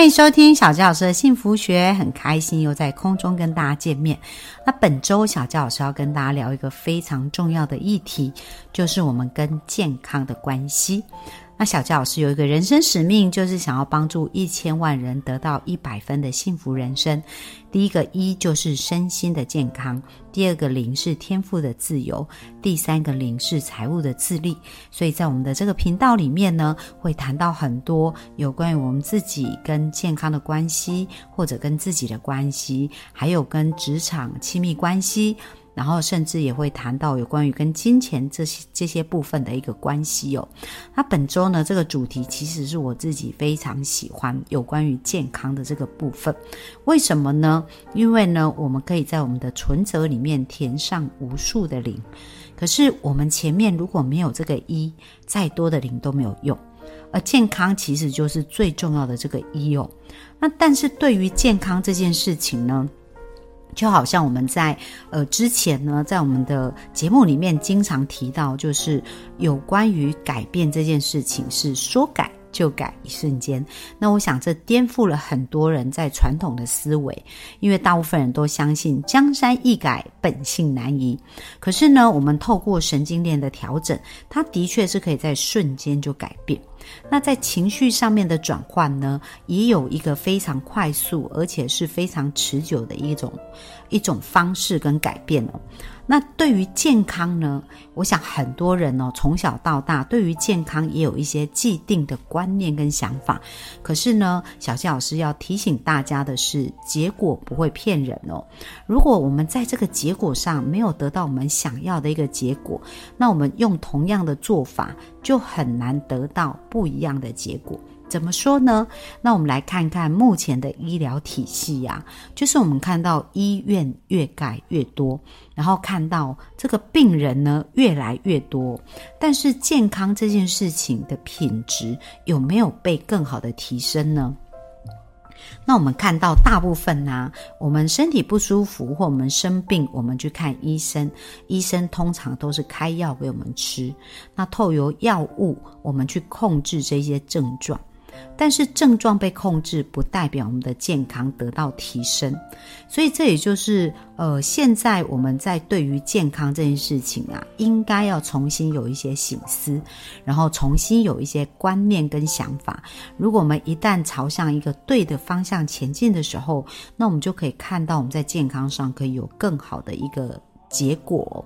欢迎收听小纪老师的幸福学，很开心又在空中跟大家见面。那本周小纪老师要跟大家聊一个非常重要的议题，就是我们跟健康的关系。那小佳老师有一个人生使命，就是想要帮助一千万人得到一百分的幸福人生。第一个一就是身心的健康，第二个零是天赋的自由，第三个零是财务的自立。所以在我们的这个频道里面呢，会谈到很多有关于我们自己跟健康的关系，或者跟自己的关系，还有跟职场亲密关系。然后甚至也会谈到有关于跟金钱这些这些部分的一个关系哦。那本周呢，这个主题其实是我自己非常喜欢有关于健康的这个部分。为什么呢？因为呢，我们可以在我们的存折里面填上无数的零，可是我们前面如果没有这个一，再多的零都没有用。而健康其实就是最重要的这个一哦。那但是对于健康这件事情呢？就好像我们在呃之前呢，在我们的节目里面经常提到，就是有关于改变这件事情，是说改就改，一瞬间。那我想这颠覆了很多人在传统的思维，因为大部分人都相信江山易改，本性难移。可是呢，我们透过神经链的调整，它的确是可以在瞬间就改变。那在情绪上面的转换呢，也有一个非常快速而且是非常持久的一种一种方式跟改变哦。那对于健康呢，我想很多人哦，从小到大对于健康也有一些既定的观念跟想法。可是呢，小谢老师要提醒大家的是，结果不会骗人哦。如果我们在这个结果上没有得到我们想要的一个结果，那我们用同样的做法就很难得到不一样的结果。怎么说呢？那我们来看看目前的医疗体系呀，就是我们看到医院越盖越多，然后看到这个病人呢越来越多，但是健康这件事情的品质有没有被更好的提升呢？那我们看到大部分呢，我们身体不舒服或我们生病，我们去看医生，医生通常都是开药给我们吃，那透由药物我们去控制这些症状。但是症状被控制，不代表我们的健康得到提升，所以这也就是呃，现在我们在对于健康这件事情啊，应该要重新有一些醒思，然后重新有一些观念跟想法。如果我们一旦朝向一个对的方向前进的时候，那我们就可以看到我们在健康上可以有更好的一个结果。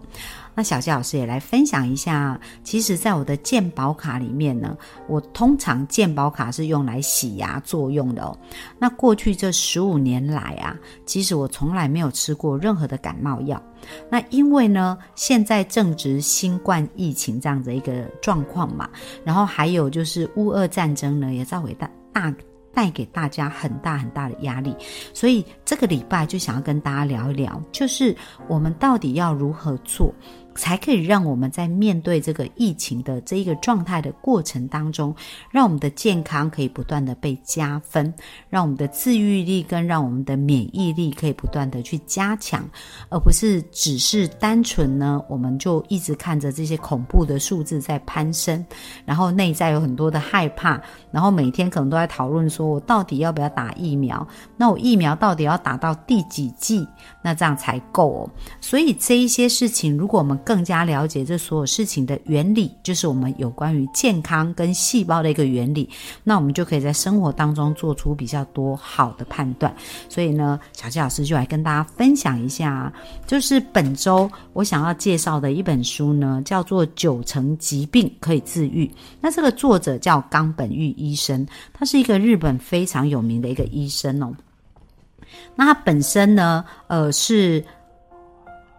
那小谢老师也来分享一下，其实，在我的健保卡里面呢，我通常健保卡是用来洗牙作用的哦。那过去这十五年来啊，其实我从来没有吃过任何的感冒药。那因为呢，现在正值新冠疫情这样的一个状况嘛，然后还有就是乌俄战争呢，也在伟大大。带给大家很大很大的压力，所以这个礼拜就想要跟大家聊一聊，就是我们到底要如何做。才可以让我们在面对这个疫情的这一个状态的过程当中，让我们的健康可以不断的被加分，让我们的自愈力跟让我们的免疫力可以不断的去加强，而不是只是单纯呢，我们就一直看着这些恐怖的数字在攀升，然后内在有很多的害怕，然后每天可能都在讨论说我到底要不要打疫苗？那我疫苗到底要打到第几剂？那这样才够哦。所以这一些事情，如果我们更加了解这所有事情的原理，就是我们有关于健康跟细胞的一个原理，那我们就可以在生活当中做出比较多好的判断。所以呢，小七老师就来跟大家分享一下，就是本周我想要介绍的一本书呢，叫做《九成疾病可以治愈》。那这个作者叫冈本裕医生，他是一个日本非常有名的一个医生哦。那他本身呢，呃，是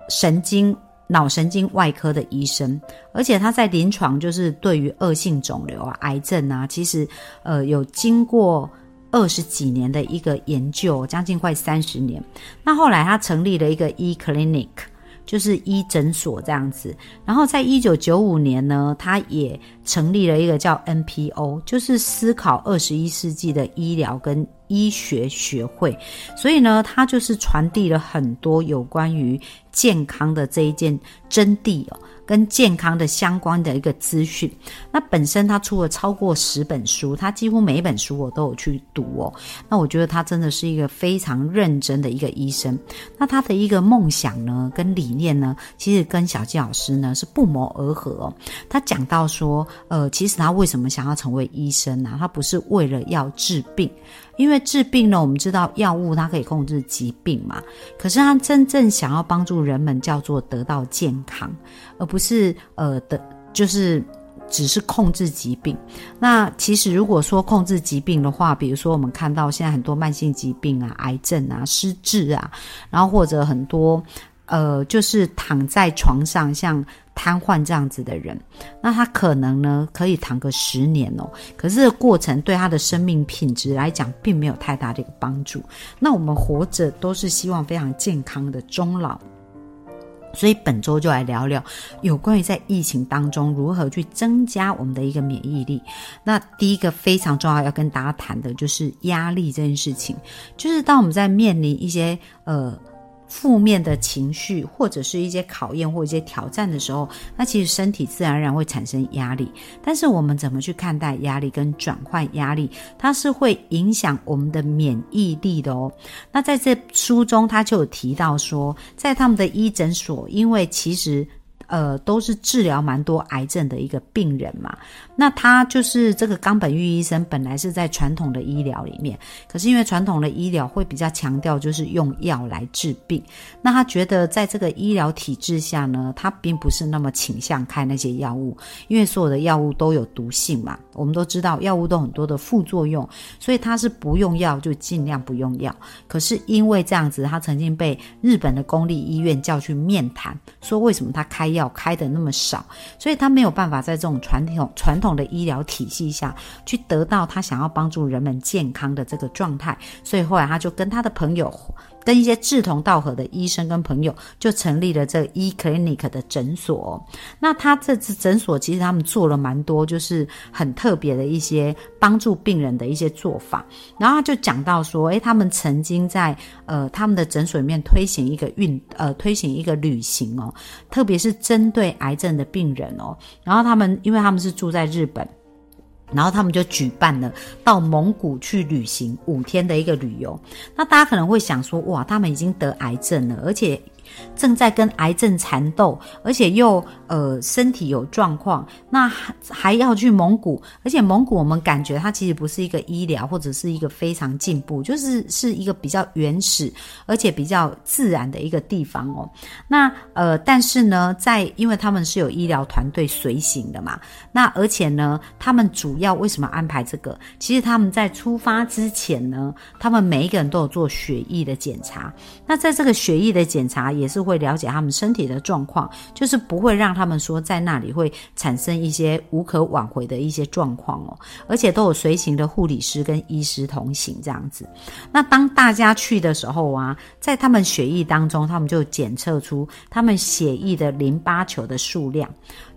神经。脑神经外科的医生，而且他在临床就是对于恶性肿瘤啊、癌症啊，其实呃有经过二十几年的一个研究，将近快三十年。那后来他成立了一个 e clinic，就是医诊所这样子。然后在一九九五年呢，他也成立了一个叫 NPO，就是思考二十一世纪的医疗跟医学学会。所以呢，他就是传递了很多有关于健康的这一件真谛哦。跟健康的相关的一个资讯，那本身他出了超过十本书，他几乎每一本书我都有去读哦。那我觉得他真的是一个非常认真的一个医生。那他的一个梦想呢，跟理念呢，其实跟小纪老师呢是不谋而合哦。他讲到说，呃，其实他为什么想要成为医生呢？他不是为了要治病。因为治病呢，我们知道药物它可以控制疾病嘛，可是他真正想要帮助人们叫做得到健康，而不是呃的，就是只是控制疾病。那其实如果说控制疾病的话，比如说我们看到现在很多慢性疾病啊、癌症啊、失智啊，然后或者很多呃，就是躺在床上像。瘫痪这样子的人，那他可能呢可以躺个十年哦，可是过程对他的生命品质来讲，并没有太大的一个帮助。那我们活着都是希望非常健康的终老，所以本周就来聊聊有关于在疫情当中如何去增加我们的一个免疫力。那第一个非常重要要跟大家谈的就是压力这件事情，就是当我们在面临一些呃。负面的情绪，或者是一些考验或一些挑战的时候，那其实身体自然而然会产生压力。但是我们怎么去看待压力跟转换压力，它是会影响我们的免疫力的哦。那在这书中，他就有提到说，在他们的医诊所，因为其实。呃，都是治疗蛮多癌症的一个病人嘛。那他就是这个冈本玉医生，本来是在传统的医疗里面，可是因为传统的医疗会比较强调就是用药来治病。那他觉得在这个医疗体制下呢，他并不是那么倾向开那些药物，因为所有的药物都有毒性嘛。我们都知道药物都很多的副作用，所以他是不用药就尽量不用药。可是因为这样子，他曾经被日本的公立医院叫去面谈，说为什么他开。要开的那么少，所以他没有办法在这种传统传统的医疗体系下去得到他想要帮助人们健康的这个状态，所以后来他就跟他的朋友。跟一些志同道合的医生跟朋友，就成立了这 e clinic 的诊所。那他这次诊所其实他们做了蛮多，就是很特别的一些帮助病人的一些做法。然后他就讲到说，诶，他们曾经在呃他们的诊所里面推行一个运呃推行一个旅行哦，特别是针对癌症的病人哦。然后他们因为他们是住在日本。然后他们就举办了到蒙古去旅行五天的一个旅游。那大家可能会想说，哇，他们已经得癌症了，而且。正在跟癌症缠斗，而且又呃身体有状况，那还还要去蒙古，而且蒙古我们感觉它其实不是一个医疗或者是一个非常进步，就是是一个比较原始而且比较自然的一个地方哦。那呃，但是呢，在因为他们是有医疗团队随行的嘛，那而且呢，他们主要为什么安排这个？其实他们在出发之前呢，他们每一个人都有做血液的检查。那在这个血液的检查。也是会了解他们身体的状况，就是不会让他们说在那里会产生一些无可挽回的一些状况哦，而且都有随行的护理师跟医师同行这样子。那当大家去的时候啊，在他们血液当中，他们就检测出他们血液的淋巴球的数量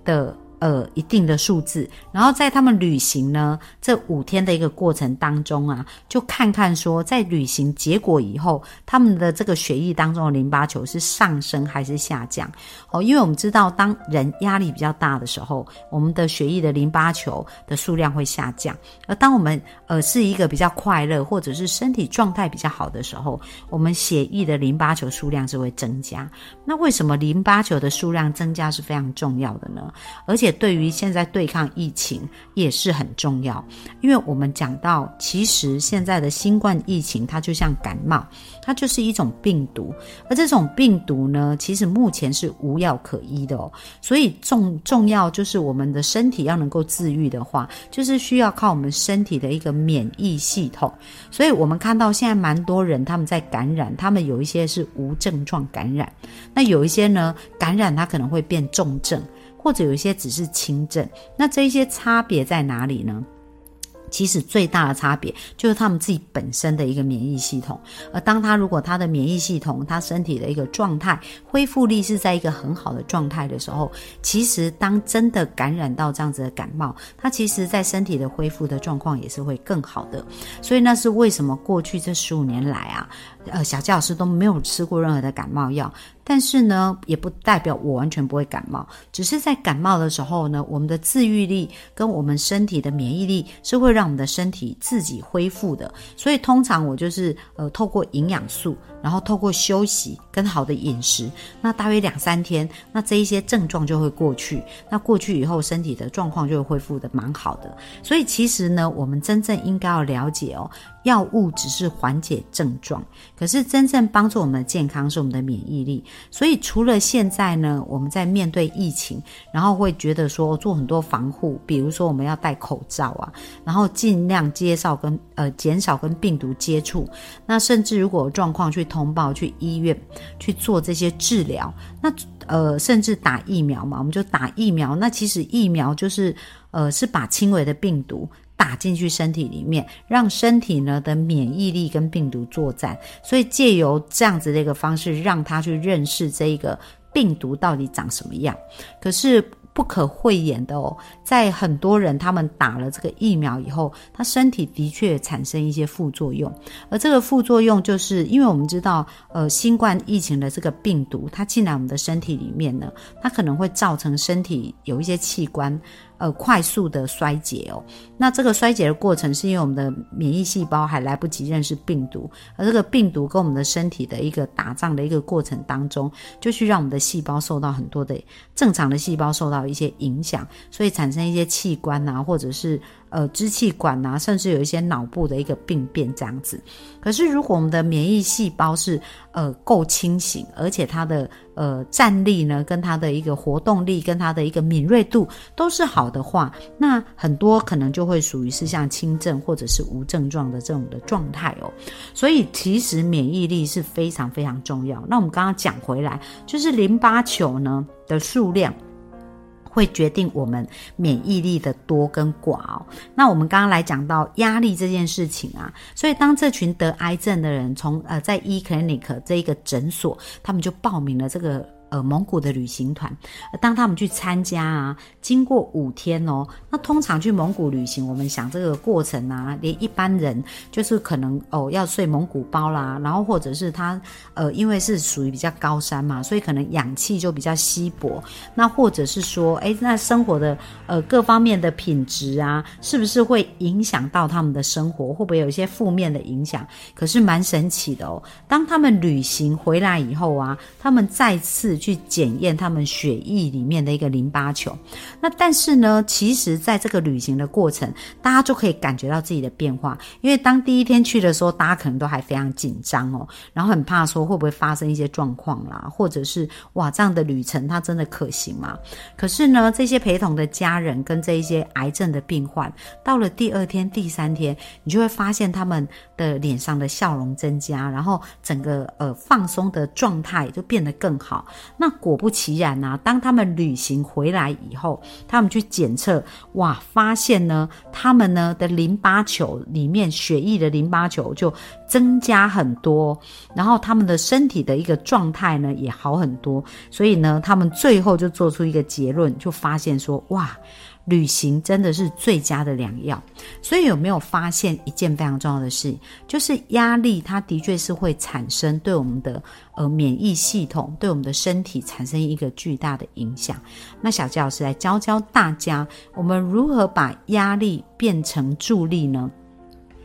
的。呃，一定的数字，然后在他们旅行呢这五天的一个过程当中啊，就看看说在旅行结果以后，他们的这个血液当中的淋巴球是上升还是下降？哦，因为我们知道，当人压力比较大的时候，我们的血液的淋巴球的数量会下降；而当我们呃是一个比较快乐或者是身体状态比较好的时候，我们血液的淋巴球数量是会增加。那为什么淋巴球的数量增加是非常重要的呢？而且且对于现在对抗疫情也是很重要，因为我们讲到，其实现在的新冠疫情它就像感冒，它就是一种病毒，而这种病毒呢，其实目前是无药可医的哦。所以重重要就是我们的身体要能够自愈的话，就是需要靠我们身体的一个免疫系统。所以我们看到现在蛮多人他们在感染，他们有一些是无症状感染，那有一些呢感染它可能会变重症。或者有一些只是轻症，那这一些差别在哪里呢？其实最大的差别就是他们自己本身的一个免疫系统，而当他如果他的免疫系统、他身体的一个状态、恢复力是在一个很好的状态的时候，其实当真的感染到这样子的感冒，他其实在身体的恢复的状况也是会更好的。所以那是为什么过去这十五年来啊，呃，小佳老师都没有吃过任何的感冒药。但是呢，也不代表我完全不会感冒，只是在感冒的时候呢，我们的自愈力跟我们身体的免疫力是会让我们的身体自己恢复的。所以通常我就是呃，透过营养素，然后透过休息跟好的饮食，那大约两三天，那这一些症状就会过去。那过去以后，身体的状况就会恢复的蛮好的。所以其实呢，我们真正应该要了解哦。药物只是缓解症状，可是真正帮助我们的健康是我们的免疫力。所以除了现在呢，我们在面对疫情，然后会觉得说做很多防护，比如说我们要戴口罩啊，然后尽量介绍跟呃减少跟病毒接触。那甚至如果有状况去通报去医院去做这些治疗，那呃甚至打疫苗嘛，我们就打疫苗。那其实疫苗就是呃是把轻微的病毒。打进去身体里面，让身体呢的免疫力跟病毒作战，所以借由这样子的一个方式，让他去认识这一个病毒到底长什么样。可是不可讳言的哦，在很多人他们打了这个疫苗以后，他身体的确产生一些副作用，而这个副作用就是因为我们知道，呃，新冠疫情的这个病毒，它进来我们的身体里面呢，它可能会造成身体有一些器官。呃，快速的衰竭哦。那这个衰竭的过程，是因为我们的免疫细胞还来不及认识病毒，而这个病毒跟我们的身体的一个打仗的一个过程当中，就去让我们的细胞受到很多的正常的细胞受到一些影响，所以产生一些器官啊，或者是。呃，支气管啊，甚至有一些脑部的一个病变这样子。可是，如果我们的免疫细胞是呃够清醒，而且它的呃战力呢，跟它的一个活动力，跟它的一个敏锐度都是好的话，那很多可能就会属于是像轻症或者是无症状的这种的状态哦。所以，其实免疫力是非常非常重要。那我们刚刚讲回来，就是淋巴球呢的数量。会决定我们免疫力的多跟寡哦。那我们刚刚来讲到压力这件事情啊，所以当这群得癌症的人从呃在 E Clinic 这一个诊所，他们就报名了这个。呃，蒙古的旅行团，当他们去参加啊，经过五天哦，那通常去蒙古旅行，我们想这个过程啊，连一般人就是可能哦要睡蒙古包啦，然后或者是他呃，因为是属于比较高山嘛，所以可能氧气就比较稀薄，那或者是说，哎，那生活的呃各方面的品质啊，是不是会影响到他们的生活？会不会有一些负面的影响？可是蛮神奇的哦，当他们旅行回来以后啊，他们再次。去检验他们血液里面的一个淋巴球，那但是呢，其实在这个旅行的过程，大家就可以感觉到自己的变化。因为当第一天去的时候，大家可能都还非常紧张哦，然后很怕说会不会发生一些状况啦，或者是哇这样的旅程它真的可行吗？可是呢，这些陪同的家人跟这一些癌症的病患，到了第二天、第三天，你就会发现他们的脸上的笑容增加，然后整个呃放松的状态就变得更好。那果不其然啊，当他们旅行回来以后，他们去检测，哇，发现呢，他们呢的淋巴球里面血液的淋巴球就增加很多，然后他们的身体的一个状态呢也好很多，所以呢，他们最后就做出一个结论，就发现说，哇。旅行真的是最佳的良药，所以有没有发现一件非常重要的事，就是压力，它的确是会产生对我们的呃免疫系统，对我们的身体产生一个巨大的影响。那小杰老师来教教大家，我们如何把压力变成助力呢？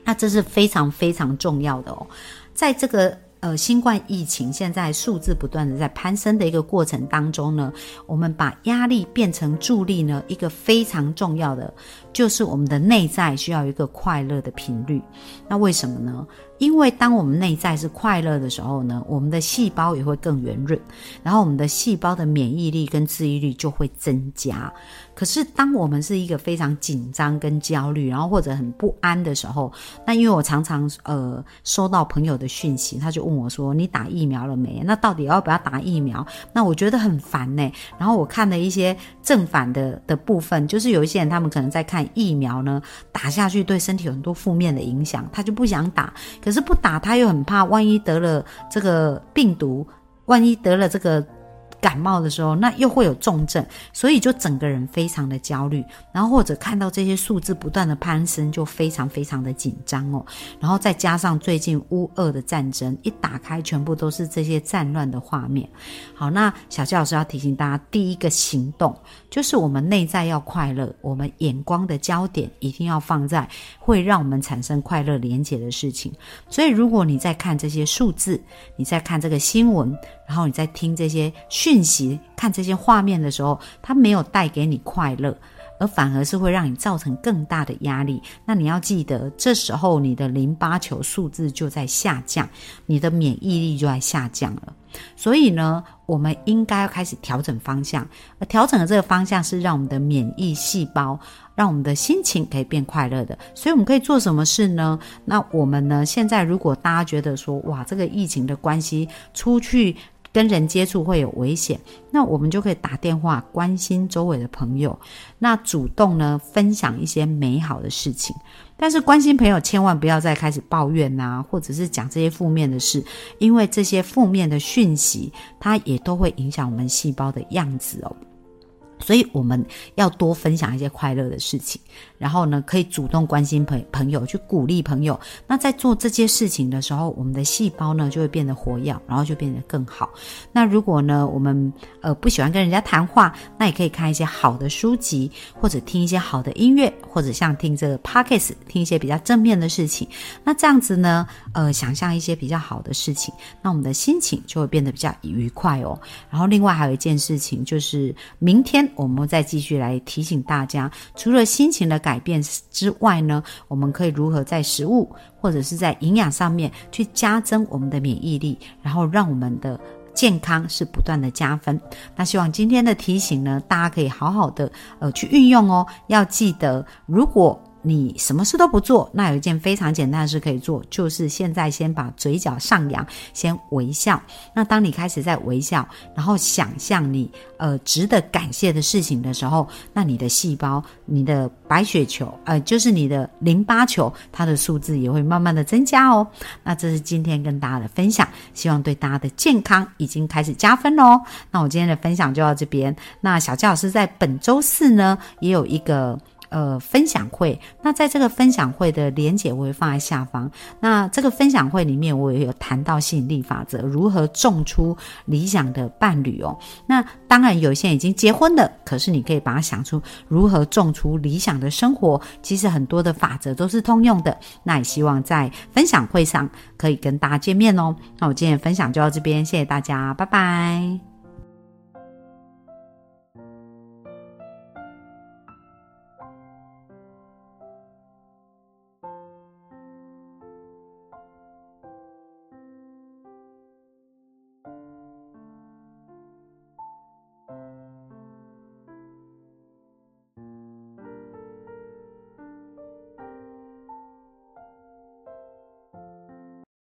那这是非常非常重要的哦，在这个。呃，新冠疫情现在数字不断的在攀升的一个过程当中呢，我们把压力变成助力呢，一个非常重要的就是我们的内在需要一个快乐的频率。那为什么呢？因为当我们内在是快乐的时候呢，我们的细胞也会更圆润，然后我们的细胞的免疫力跟治愈率就会增加。可是，当我们是一个非常紧张跟焦虑，然后或者很不安的时候，那因为我常常呃收到朋友的讯息，他就问我说：“你打疫苗了没？那到底要不要打疫苗？”那我觉得很烦呢。然后我看了一些正反的的部分，就是有一些人他们可能在看疫苗呢，打下去对身体有很多负面的影响，他就不想打。可是不打他又很怕，万一得了这个病毒，万一得了这个。感冒的时候，那又会有重症，所以就整个人非常的焦虑，然后或者看到这些数字不断的攀升，就非常非常的紧张哦。然后再加上最近乌俄的战争，一打开全部都是这些战乱的画面。好，那小谢老师要提醒大家，第一个行动就是我们内在要快乐，我们眼光的焦点一定要放在会让我们产生快乐连结的事情。所以，如果你在看这些数字，你在看这个新闻。然后你在听这些讯息、看这些画面的时候，它没有带给你快乐，而反而是会让你造成更大的压力。那你要记得，这时候你的淋巴球数字就在下降，你的免疫力就在下降了。所以呢，我们应该要开始调整方向，而调整的这个方向是让我们的免疫细胞。让我们的心情可以变快乐的，所以我们可以做什么事呢？那我们呢？现在如果大家觉得说，哇，这个疫情的关系，出去跟人接触会有危险，那我们就可以打电话关心周围的朋友，那主动呢分享一些美好的事情。但是关心朋友，千万不要再开始抱怨呐，或者是讲这些负面的事，因为这些负面的讯息，它也都会影响我们细胞的样子哦。所以我们要多分享一些快乐的事情，然后呢，可以主动关心朋朋友，去鼓励朋友。那在做这些事情的时候，我们的细胞呢就会变得活跃，然后就变得更好。那如果呢，我们呃不喜欢跟人家谈话，那也可以看一些好的书籍，或者听一些好的音乐，或者像听这个 podcast，听一些比较正面的事情。那这样子呢，呃，想象一些比较好的事情，那我们的心情就会变得比较愉快哦。然后另外还有一件事情就是明天。我们再继续来提醒大家，除了心情的改变之外呢，我们可以如何在食物或者是在营养上面去加增我们的免疫力，然后让我们的健康是不断的加分。那希望今天的提醒呢，大家可以好好的呃去运用哦。要记得，如果你什么事都不做，那有一件非常简单的事可以做，就是现在先把嘴角上扬，先微笑。那当你开始在微笑，然后想象你呃值得感谢的事情的时候，那你的细胞、你的白血球，呃，就是你的淋巴球，它的数字也会慢慢的增加哦。那这是今天跟大家的分享，希望对大家的健康已经开始加分喽。那我今天的分享就到这边。那小佳老师在本周四呢，也有一个。呃，分享会，那在这个分享会的连结我会放在下方。那这个分享会里面，我也有谈到吸引力法则，如何种出理想的伴侣哦。那当然，有些已经结婚的，可是你可以把它想出如何种出理想的生活。其实很多的法则都是通用的。那也希望在分享会上可以跟大家见面哦。那我今天的分享就到这边，谢谢大家，拜拜。